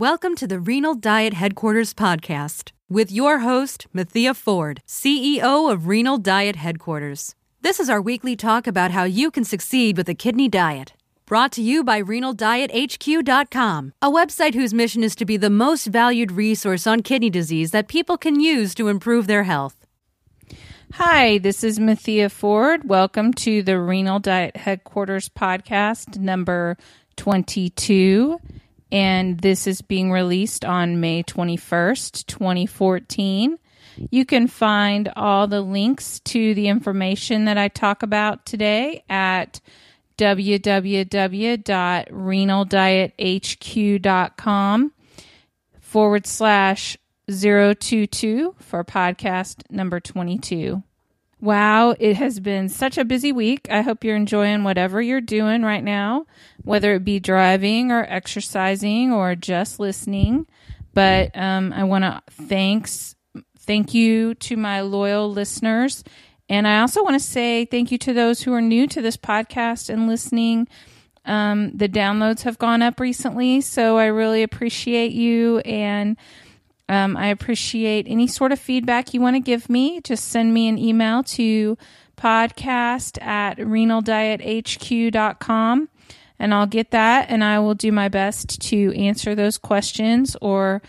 Welcome to the Renal Diet Headquarters podcast with your host, Mathea Ford, CEO of Renal Diet Headquarters. This is our weekly talk about how you can succeed with a kidney diet. Brought to you by RenalDietHQ.com, a website whose mission is to be the most valued resource on kidney disease that people can use to improve their health. Hi, this is Mathea Ford. Welcome to the Renal Diet Headquarters podcast number 22 and this is being released on May 21st, 2014. You can find all the links to the information that I talk about today at www.renaldiethq.com forward slash 022 for podcast number 22. Wow, it has been such a busy week. I hope you're enjoying whatever you're doing right now, whether it be driving or exercising or just listening. But um, I want to thanks thank you to my loyal listeners, and I also want to say thank you to those who are new to this podcast and listening. Um, the downloads have gone up recently, so I really appreciate you and um, I appreciate any sort of feedback you want to give me. Just send me an email to podcast at renaldiethq.com and I'll get that and I will do my best to answer those questions or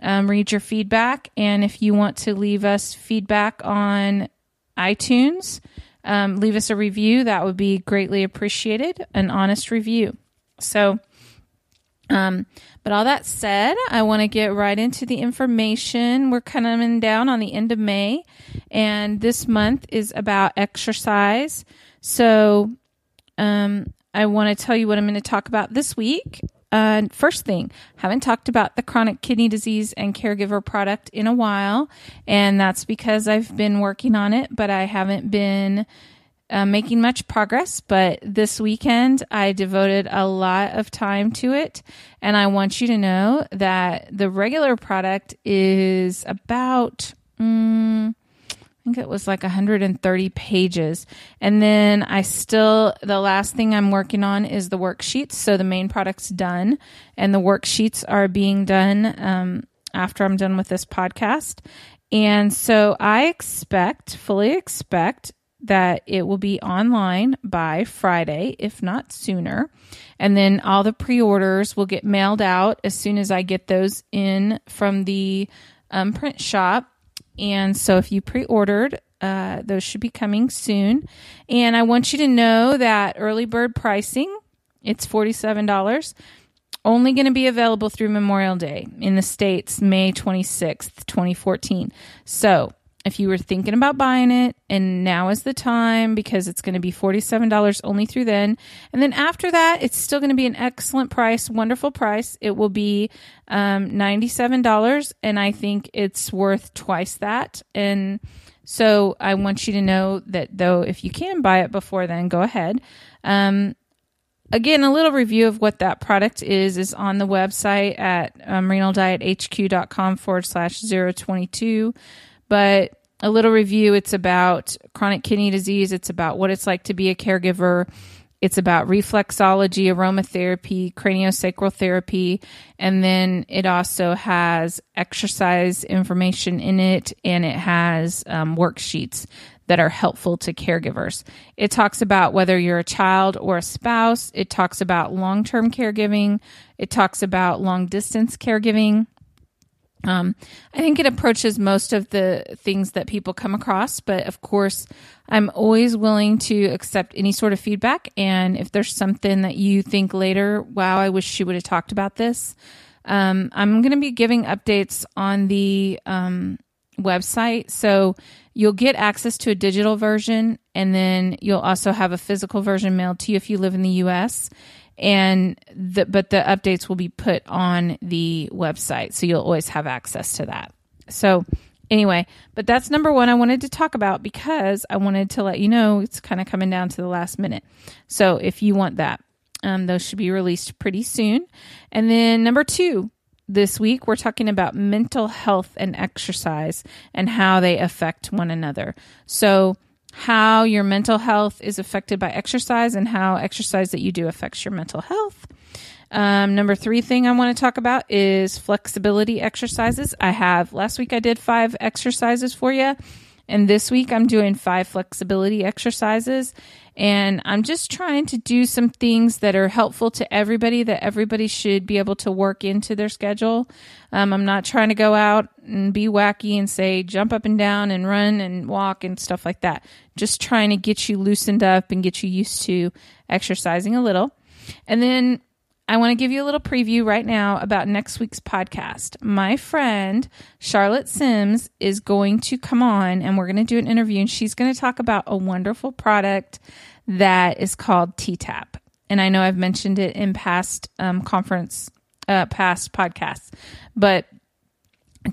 um, read your feedback. And if you want to leave us feedback on iTunes, um, leave us a review. That would be greatly appreciated, an honest review. So, um, but all that said, I want to get right into the information. We're coming down on the end of May, and this month is about exercise. So, um, I want to tell you what I'm going to talk about this week. Uh, first thing, haven't talked about the chronic kidney disease and caregiver product in a while, and that's because I've been working on it, but I haven't been uh, making much progress, but this weekend I devoted a lot of time to it. And I want you to know that the regular product is about, um, I think it was like 130 pages. And then I still, the last thing I'm working on is the worksheets. So the main product's done, and the worksheets are being done um, after I'm done with this podcast. And so I expect, fully expect, that it will be online by Friday, if not sooner. And then all the pre orders will get mailed out as soon as I get those in from the um, print shop. And so if you pre ordered, uh, those should be coming soon. And I want you to know that early bird pricing, it's $47 only going to be available through Memorial Day in the States, May 26th, 2014. So if you were thinking about buying it and now is the time because it's going to be $47 only through then. And then after that it's still going to be an excellent price wonderful price. It will be um, $97 and i think it's worth twice that. And so i want you to know that though if you can buy it before then go ahead. Um, again a little review of what that product is is on the website at um, renaldiethq.com forward slash 022 but a little review. It's about chronic kidney disease. It's about what it's like to be a caregiver. It's about reflexology, aromatherapy, craniosacral therapy, and then it also has exercise information in it, and it has um, worksheets that are helpful to caregivers. It talks about whether you're a child or a spouse. It talks about long term caregiving. It talks about long distance caregiving. Um, I think it approaches most of the things that people come across, but of course, I'm always willing to accept any sort of feedback. And if there's something that you think later, wow, I wish she would have talked about this, um, I'm going to be giving updates on the um, website. So you'll get access to a digital version, and then you'll also have a physical version mailed to you if you live in the US and the, but the updates will be put on the website so you'll always have access to that. So anyway but that's number one i wanted to talk about because i wanted to let you know it's kind of coming down to the last minute. So if you want that um, those should be released pretty soon. And then number two this week we're talking about mental health and exercise and how they affect one another. So how your mental health is affected by exercise and how exercise that you do affects your mental health. Um, number three thing I want to talk about is flexibility exercises. I have last week I did five exercises for you, and this week I'm doing five flexibility exercises. And I'm just trying to do some things that are helpful to everybody that everybody should be able to work into their schedule. Um, I'm not trying to go out and be wacky and say jump up and down and run and walk and stuff like that. Just trying to get you loosened up and get you used to exercising a little. And then I want to give you a little preview right now about next week's podcast. My friend Charlotte Sims is going to come on and we're going to do an interview and she's going to talk about a wonderful product that is called T-Tapp. And I know I've mentioned it in past um, conference, uh, past podcasts, but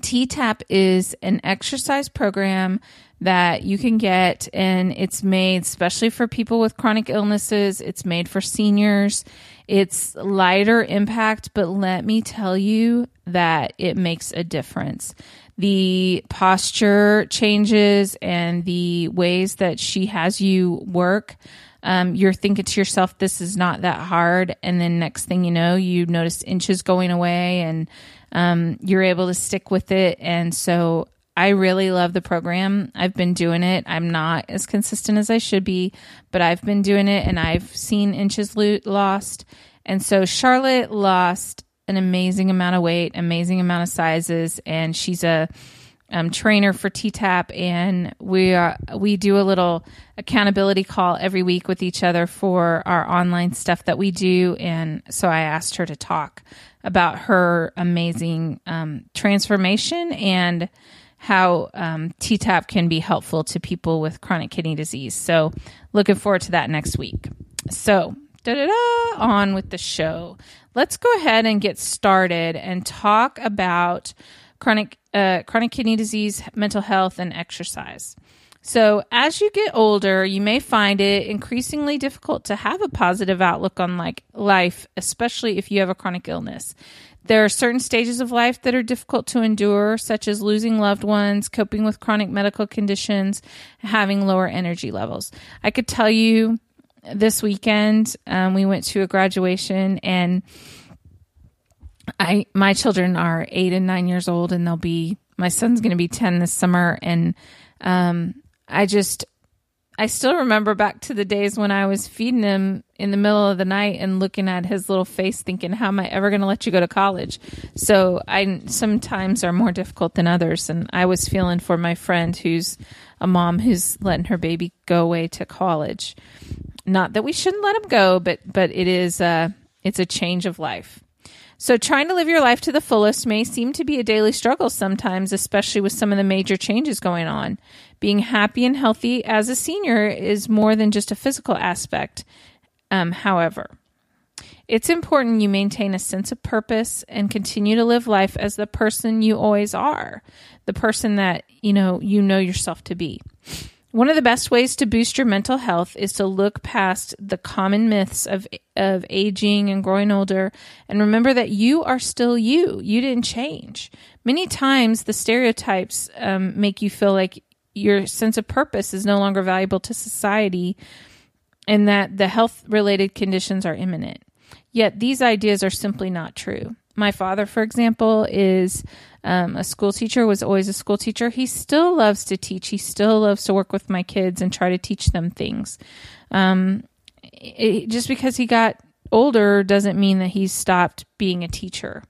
T-Tapp is an exercise program that you can get and it's made especially for people with chronic illnesses. It's made for seniors. It's lighter impact, but let me tell you that it makes a difference. The posture changes and the ways that she has you work. Um, you're thinking to yourself, this is not that hard. And then next thing you know, you notice inches going away and um, you're able to stick with it. And so I really love the program. I've been doing it. I'm not as consistent as I should be, but I've been doing it and I've seen inches lo- lost. And so Charlotte lost an amazing amount of weight, amazing amount of sizes, and she's a um, trainer for T-Tapp, and we are we do a little accountability call every week with each other for our online stuff that we do. And so I asked her to talk about her amazing um, transformation and how um, T-Tapp can be helpful to people with chronic kidney disease. So, looking forward to that next week. So, da da da, on with the show. Let's go ahead and get started and talk about chronic uh, chronic kidney disease, mental health, and exercise. So, as you get older, you may find it increasingly difficult to have a positive outlook on like life, especially if you have a chronic illness. There are certain stages of life that are difficult to endure, such as losing loved ones, coping with chronic medical conditions, having lower energy levels. I could tell you this weekend, um, we went to a graduation and I my children are eight and nine years old and they'll be my son's gonna be ten this summer and um, I just I still remember back to the days when I was feeding him in the middle of the night and looking at his little face thinking how am I ever going to let you go to college? So I sometimes are more difficult than others and I was feeling for my friend who's a mom who's letting her baby go away to college. Not that we shouldn't let him go but but it is uh it's a change of life. So, trying to live your life to the fullest may seem to be a daily struggle sometimes, especially with some of the major changes going on. Being happy and healthy as a senior is more than just a physical aspect, um, however. It's important you maintain a sense of purpose and continue to live life as the person you always are, the person that you know you know yourself to be. One of the best ways to boost your mental health is to look past the common myths of of aging and growing older and remember that you are still you. You didn't change. Many times the stereotypes um, make you feel like your sense of purpose is no longer valuable to society and that the health related conditions are imminent. Yet these ideas are simply not true. My father, for example, is um, a school teacher, was always a school teacher. He still loves to teach. He still loves to work with my kids and try to teach them things. Um, it, just because he got older doesn't mean that he's stopped being a teacher.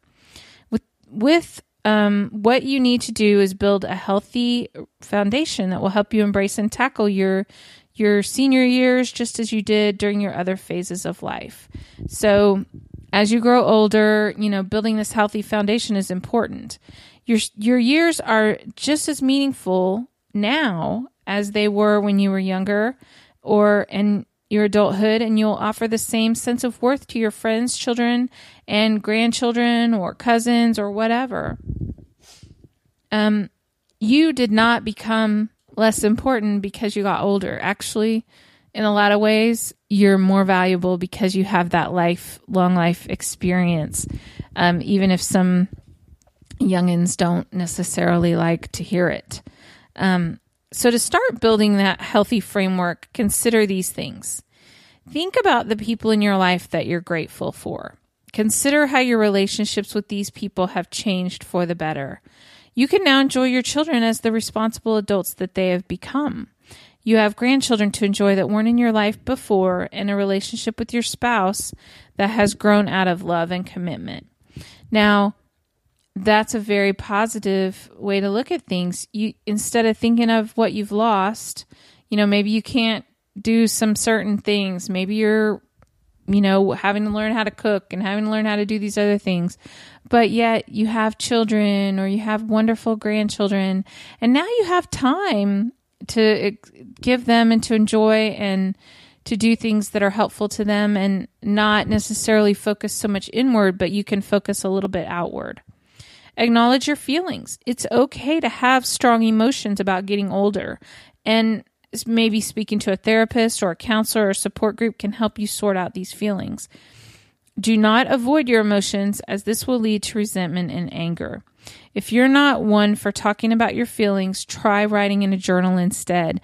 With with um, what you need to do is build a healthy foundation that will help you embrace and tackle your your senior years just as you did during your other phases of life. So as you grow older, you know, building this healthy foundation is important. Your your years are just as meaningful now as they were when you were younger or in your adulthood and you'll offer the same sense of worth to your friends, children, and grandchildren or cousins or whatever. Um you did not become less important because you got older. Actually, in a lot of ways, you're more valuable because you have that life, long life experience. Um, even if some youngins don't necessarily like to hear it. Um, so, to start building that healthy framework, consider these things. Think about the people in your life that you're grateful for. Consider how your relationships with these people have changed for the better. You can now enjoy your children as the responsible adults that they have become. You have grandchildren to enjoy that weren't in your life before, and a relationship with your spouse that has grown out of love and commitment. Now, that's a very positive way to look at things. You instead of thinking of what you've lost, you know, maybe you can't do some certain things. Maybe you're you know, having to learn how to cook and having to learn how to do these other things. But yet you have children or you have wonderful grandchildren and now you have time to give them and to enjoy and to do things that are helpful to them and not necessarily focus so much inward, but you can focus a little bit outward. Acknowledge your feelings. It's okay to have strong emotions about getting older. And maybe speaking to a therapist or a counselor or support group can help you sort out these feelings. Do not avoid your emotions, as this will lead to resentment and anger. If you're not one for talking about your feelings, try writing in a journal instead.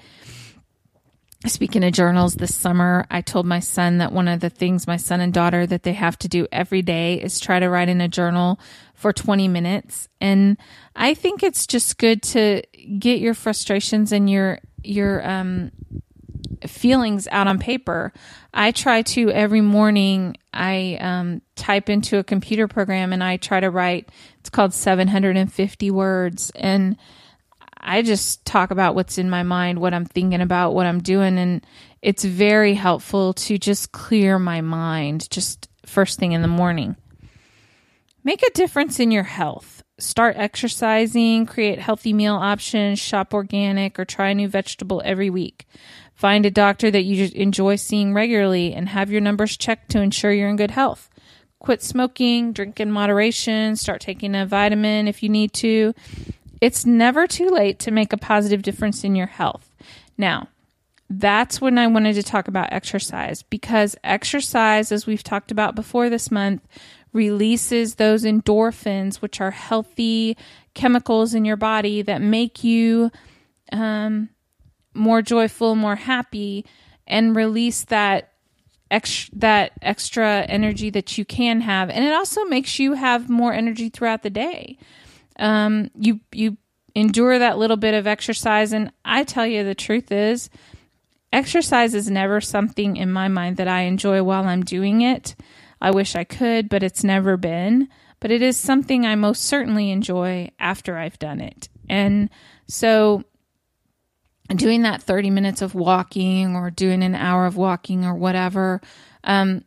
Speaking of journals, this summer I told my son that one of the things my son and daughter that they have to do every day is try to write in a journal for 20 minutes. And I think it's just good to get your frustrations and your your um feelings out on paper. I try to every morning I um, type into a computer program and I try to write it's called 750 words and I just talk about what's in my mind, what I'm thinking about, what I'm doing. And it's very helpful to just clear my mind just first thing in the morning. Make a difference in your health. Start exercising, create healthy meal options, shop organic, or try a new vegetable every week. Find a doctor that you enjoy seeing regularly and have your numbers checked to ensure you're in good health. Quit smoking, drink in moderation, start taking a vitamin if you need to. It's never too late to make a positive difference in your health. Now, that's when I wanted to talk about exercise because exercise, as we've talked about before this month, releases those endorphins, which are healthy chemicals in your body that make you um, more joyful, more happy, and release that extra that extra energy that you can have, and it also makes you have more energy throughout the day um, you you endure that little bit of exercise. And I tell you, the truth is, exercise is never something in my mind that I enjoy while I'm doing it. I wish I could, but it's never been. But it is something I most certainly enjoy after I've done it. And so doing that 30 minutes of walking or doing an hour of walking or whatever, um,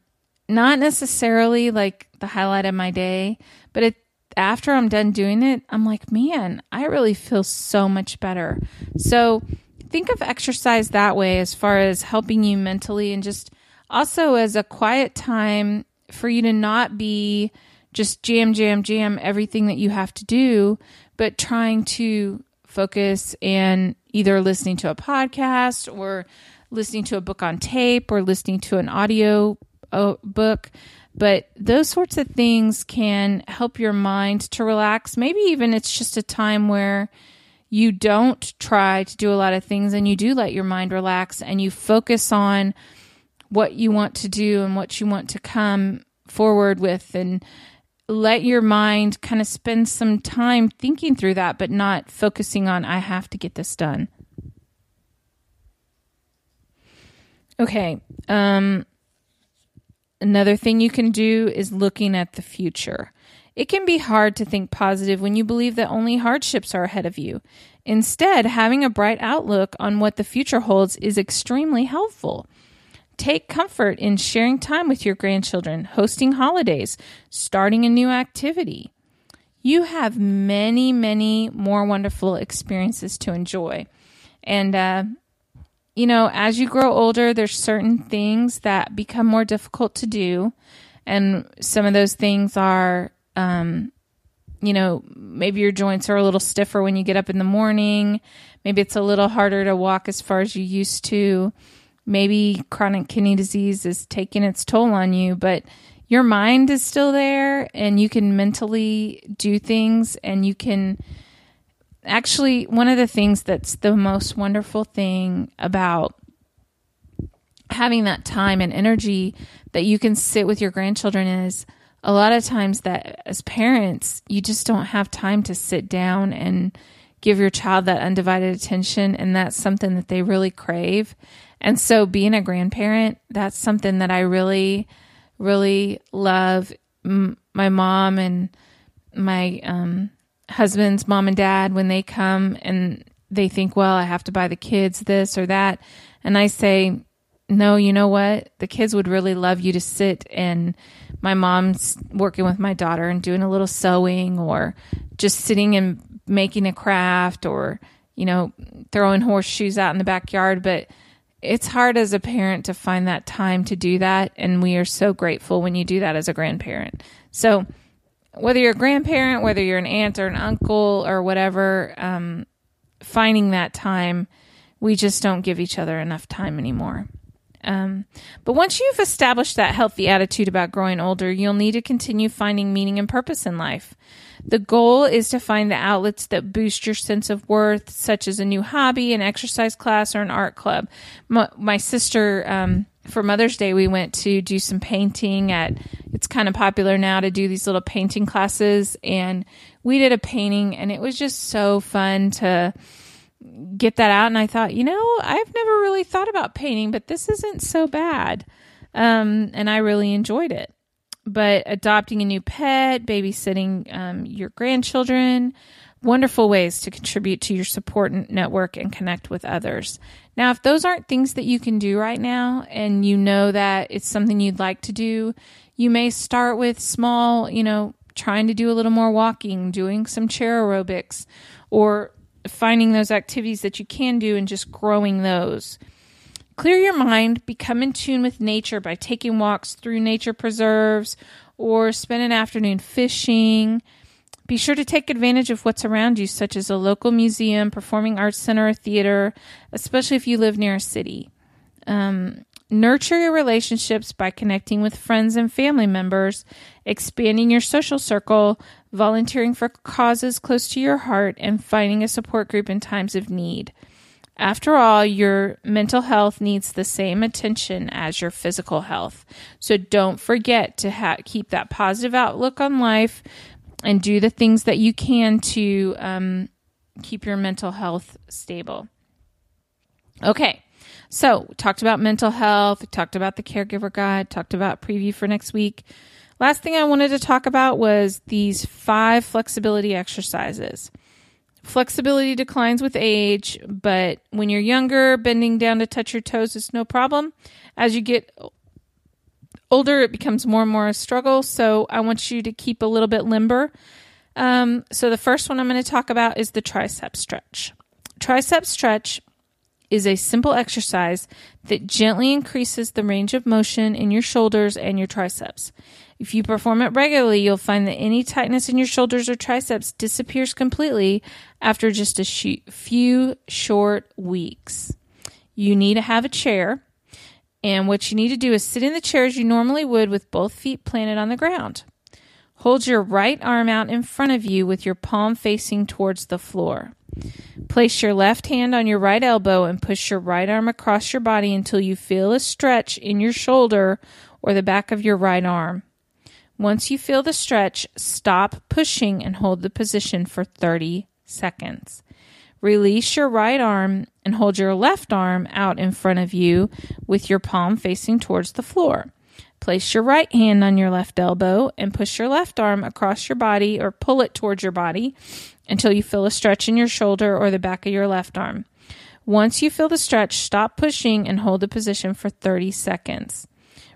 not necessarily like the highlight of my day, but it after I'm done doing it, I'm like, man, I really feel so much better. So think of exercise that way as far as helping you mentally and just also as a quiet time for you to not be just jam, jam, jam everything that you have to do, but trying to focus and either listening to a podcast or listening to a book on tape or listening to an audio uh, book but those sorts of things can help your mind to relax. Maybe even it's just a time where you don't try to do a lot of things and you do let your mind relax and you focus on what you want to do and what you want to come forward with and let your mind kind of spend some time thinking through that but not focusing on I have to get this done. Okay. Um Another thing you can do is looking at the future. It can be hard to think positive when you believe that only hardships are ahead of you. Instead, having a bright outlook on what the future holds is extremely helpful. Take comfort in sharing time with your grandchildren, hosting holidays, starting a new activity. You have many, many more wonderful experiences to enjoy. And uh, you know, as you grow older, there's certain things that become more difficult to do. And some of those things are, um, you know, maybe your joints are a little stiffer when you get up in the morning. Maybe it's a little harder to walk as far as you used to. Maybe chronic kidney disease is taking its toll on you, but your mind is still there and you can mentally do things and you can actually one of the things that's the most wonderful thing about having that time and energy that you can sit with your grandchildren is a lot of times that as parents, you just don't have time to sit down and give your child that undivided attention. And that's something that they really crave. And so being a grandparent, that's something that I really, really love. M- my mom and my um, husband's mom and dad, when they come and they think, well, I have to buy the kids this or that. And I say, no, you know what? The kids would really love you to sit and my mom's working with my daughter and doing a little sewing or just sitting and making a craft or, you know, throwing horseshoes out in the backyard. But it's hard as a parent to find that time to do that. And we are so grateful when you do that as a grandparent. So, whether you're a grandparent, whether you're an aunt or an uncle or whatever, um, finding that time, we just don't give each other enough time anymore. Um, but once you've established that healthy attitude about growing older, you'll need to continue finding meaning and purpose in life. The goal is to find the outlets that boost your sense of worth, such as a new hobby, an exercise class, or an art club. My, my sister, um, for Mother's Day, we went to do some painting at, it's kind of popular now to do these little painting classes. And we did a painting, and it was just so fun to, get that out and I thought, you know, I've never really thought about painting, but this isn't so bad. Um, and I really enjoyed it. But adopting a new pet, babysitting um, your grandchildren, wonderful ways to contribute to your support network and connect with others. Now, if those aren't things that you can do right now and you know that it's something you'd like to do, you may start with small, you know, trying to do a little more walking, doing some chair aerobics, or finding those activities that you can do and just growing those. Clear your mind, become in tune with nature by taking walks through nature preserves or spend an afternoon fishing. Be sure to take advantage of what's around you, such as a local museum, performing arts center, or theater, especially if you live near a city. Um, nurture your relationships by connecting with friends and family members, expanding your social circle, volunteering for causes close to your heart, and finding a support group in times of need. After all, your mental health needs the same attention as your physical health. So don't forget to ha- keep that positive outlook on life and do the things that you can to um, keep your mental health stable. Okay, so talked about mental health, talked about the caregiver guide, talked about preview for next week. Last thing I wanted to talk about was these five flexibility exercises. Flexibility declines with age, but when you're younger, bending down to touch your toes is no problem. As you get older, it becomes more and more a struggle. So I want you to keep a little bit limber. Um, so the first one I'm going to talk about is the tricep stretch. Tricep stretch is a simple exercise that gently increases the range of motion in your shoulders and your triceps. If you perform it regularly, you'll find that any tightness in your shoulders or triceps disappears completely after just a few short weeks. You need to have a chair, and what you need to do is sit in the chair as you normally would with both feet planted on the ground. Hold your right arm out in front of you with your palm facing towards the floor. Place your left hand on your right elbow and push your right arm across your body until you feel a stretch in your shoulder or the back of your right arm. Once you feel the stretch, stop pushing and hold the position for 30 seconds. Release your right arm and hold your left arm out in front of you with your palm facing towards the floor. Place your right hand on your left elbow and push your left arm across your body or pull it towards your body until you feel a stretch in your shoulder or the back of your left arm. Once you feel the stretch, stop pushing and hold the position for 30 seconds.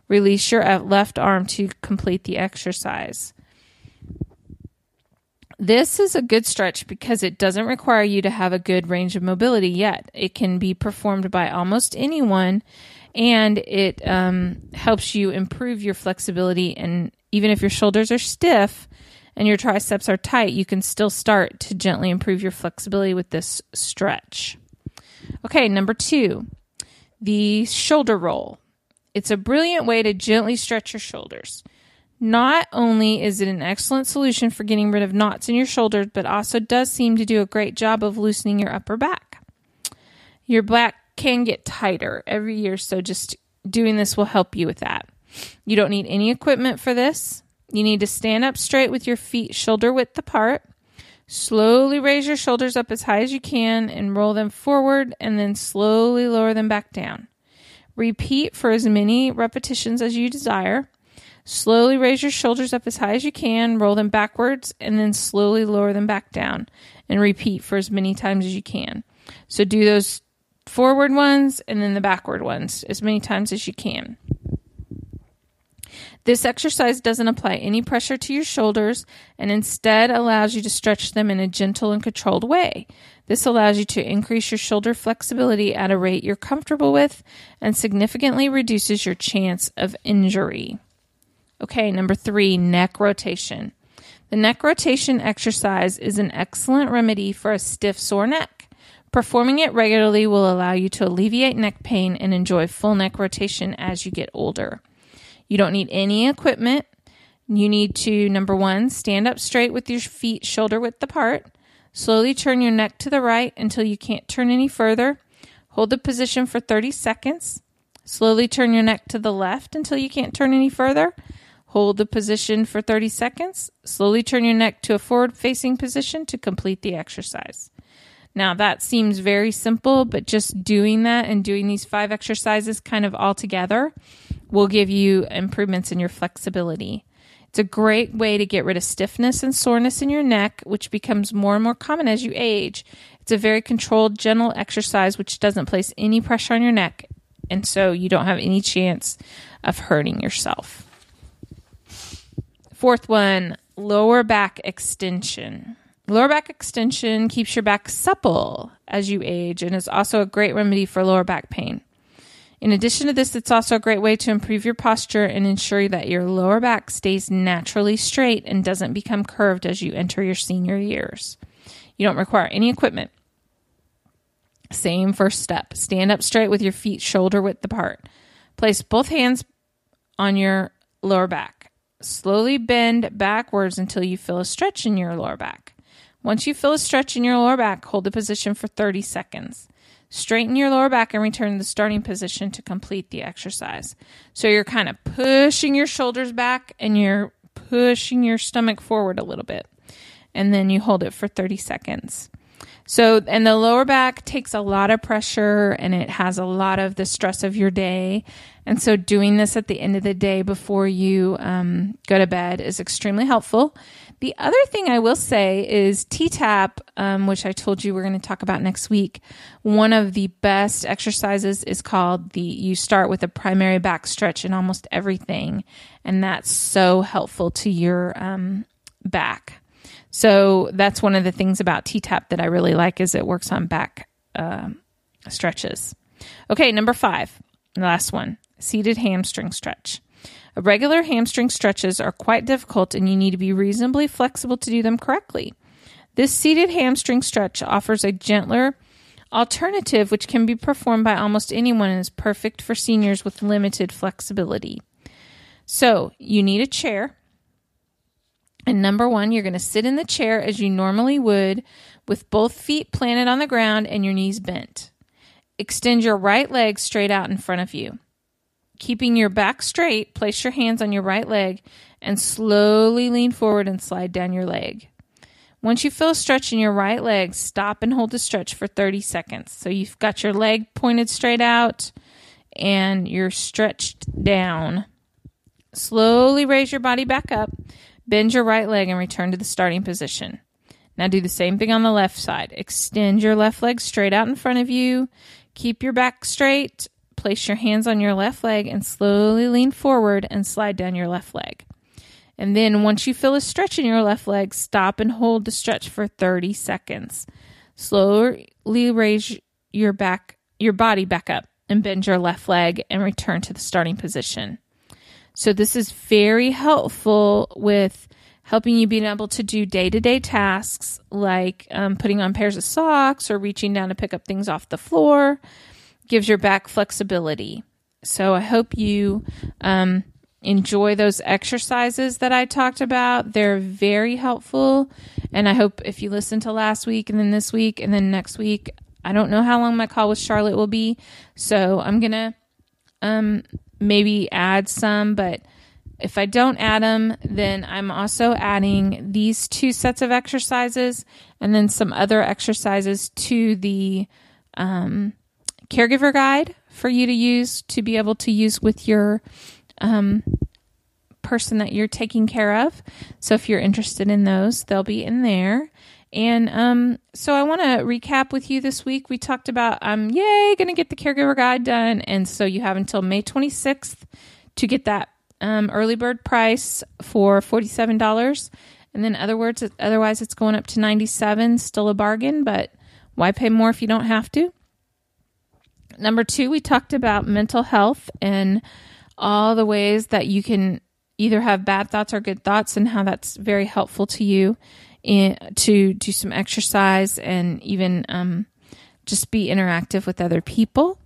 Release your left arm to complete the exercise. This is a good stretch because it doesn't require you to have a good range of mobility yet. It can be performed by almost anyone and it um, helps you improve your flexibility. And even if your shoulders are stiff and your triceps are tight, you can still start to gently improve your flexibility with this stretch. Okay, number two, the shoulder roll. It's a brilliant way to gently stretch your shoulders. Not only is it an excellent solution for getting rid of knots in your shoulders, but also does seem to do a great job of loosening your upper back. Your back can get tighter every year, so just doing this will help you with that. You don't need any equipment for this. you need to stand up straight with your feet shoulder width apart. Slowly raise your shoulders up as high as you can and roll them forward and then slowly lower them back down. Repeat for as many repetitions as you desire. Slowly raise your shoulders up as high as you can, roll them backwards, and then slowly lower them back down. And repeat for as many times as you can. So do those forward ones and then the backward ones as many times as you can. This exercise doesn't apply any pressure to your shoulders and instead allows you to stretch them in a gentle and controlled way. This allows you to increase your shoulder flexibility at a rate you're comfortable with and significantly reduces your chance of injury. Okay, number three, neck rotation. The neck rotation exercise is an excellent remedy for a stiff, sore neck. Performing it regularly will allow you to alleviate neck pain and enjoy full neck rotation as you get older. You don't need any equipment. You need to, number one, stand up straight with your feet shoulder width apart. Slowly turn your neck to the right until you can't turn any further. Hold the position for 30 seconds. Slowly turn your neck to the left until you can't turn any further. Hold the position for 30 seconds. Slowly turn your neck to a forward facing position to complete the exercise. Now, that seems very simple, but just doing that and doing these five exercises kind of all together will give you improvements in your flexibility. It's a great way to get rid of stiffness and soreness in your neck, which becomes more and more common as you age. It's a very controlled, gentle exercise which doesn't place any pressure on your neck, and so you don't have any chance of hurting yourself. Fourth one lower back extension. Lower back extension keeps your back supple as you age and is also a great remedy for lower back pain. In addition to this, it's also a great way to improve your posture and ensure that your lower back stays naturally straight and doesn't become curved as you enter your senior years. You don't require any equipment. Same first step. Stand up straight with your feet shoulder width apart. Place both hands on your lower back. Slowly bend backwards until you feel a stretch in your lower back. Once you feel a stretch in your lower back, hold the position for 30 seconds. Straighten your lower back and return to the starting position to complete the exercise. So you're kind of pushing your shoulders back and you're pushing your stomach forward a little bit. And then you hold it for 30 seconds. So, and the lower back takes a lot of pressure and it has a lot of the stress of your day. And so, doing this at the end of the day before you um, go to bed is extremely helpful. The other thing I will say is T-Tapp, um, which I told you we're going to talk about next week. One of the best exercises is called the. You start with a primary back stretch in almost everything, and that's so helpful to your um, back. So that's one of the things about T-Tapp that I really like is it works on back uh, stretches. Okay, number five, the last one, seated hamstring stretch. Regular hamstring stretches are quite difficult and you need to be reasonably flexible to do them correctly. This seated hamstring stretch offers a gentler alternative which can be performed by almost anyone and is perfect for seniors with limited flexibility. So, you need a chair. And number one, you're going to sit in the chair as you normally would with both feet planted on the ground and your knees bent. Extend your right leg straight out in front of you. Keeping your back straight, place your hands on your right leg and slowly lean forward and slide down your leg. Once you feel a stretch in your right leg, stop and hold the stretch for 30 seconds. So you've got your leg pointed straight out and you're stretched down. Slowly raise your body back up, bend your right leg, and return to the starting position. Now do the same thing on the left side. Extend your left leg straight out in front of you. Keep your back straight Place your hands on your left leg and slowly lean forward and slide down your left leg. And then once you feel a stretch in your left leg, stop and hold the stretch for 30 seconds. Slowly raise your back your body back up and bend your left leg and return to the starting position. So this is very helpful with helping you being able to do day-to-day tasks like um, putting on pairs of socks or reaching down to pick up things off the floor gives your back flexibility. So I hope you um, enjoy those exercises that I talked about. They're very helpful. And I hope if you listen to last week and then this week and then next week, I don't know how long my call with Charlotte will be. So I'm going to um, maybe add some, but if I don't add them, then I'm also adding these two sets of exercises and then some other exercises to the um, caregiver guide for you to use to be able to use with your um, person that you're taking care of. So if you're interested in those, they'll be in there. And um, so I want to recap with you this week. We talked about, um, yay, going to get the caregiver guide done. And so you have until May 26th to get that um, early bird price for $47. And then other words, otherwise it's going up to 97, still a bargain, but why pay more if you don't have to? Number two, we talked about mental health and all the ways that you can either have bad thoughts or good thoughts and how that's very helpful to you in, to do some exercise and even um, just be interactive with other people.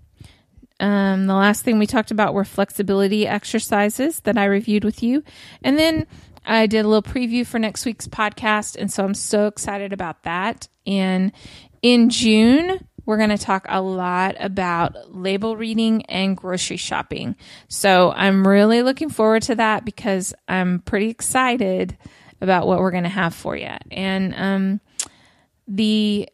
Um, the last thing we talked about were flexibility exercises that I reviewed with you. And then I did a little preview for next week's podcast. And so I'm so excited about that. And in June, we're going to talk a lot about label reading and grocery shopping. So I'm really looking forward to that because I'm pretty excited about what we're going to have for you. And um, the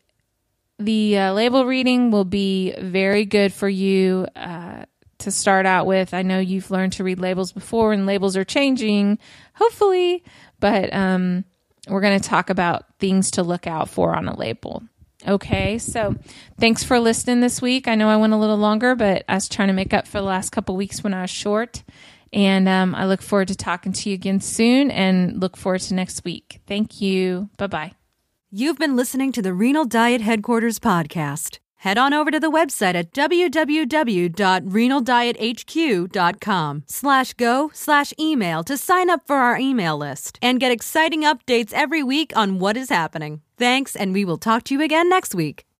the uh, label reading will be very good for you uh, to start out with. I know you've learned to read labels before, and labels are changing, hopefully. But um, we're going to talk about things to look out for on a label. Okay, so thanks for listening this week. I know I went a little longer, but I was trying to make up for the last couple weeks when I was short. And um, I look forward to talking to you again soon and look forward to next week. Thank you. Bye bye. You've been listening to the Renal Diet Headquarters podcast. Head on over to the website at www.renaldiethq.com slash go slash email to sign up for our email list and get exciting updates every week on what is happening. Thanks, and we will talk to you again next week.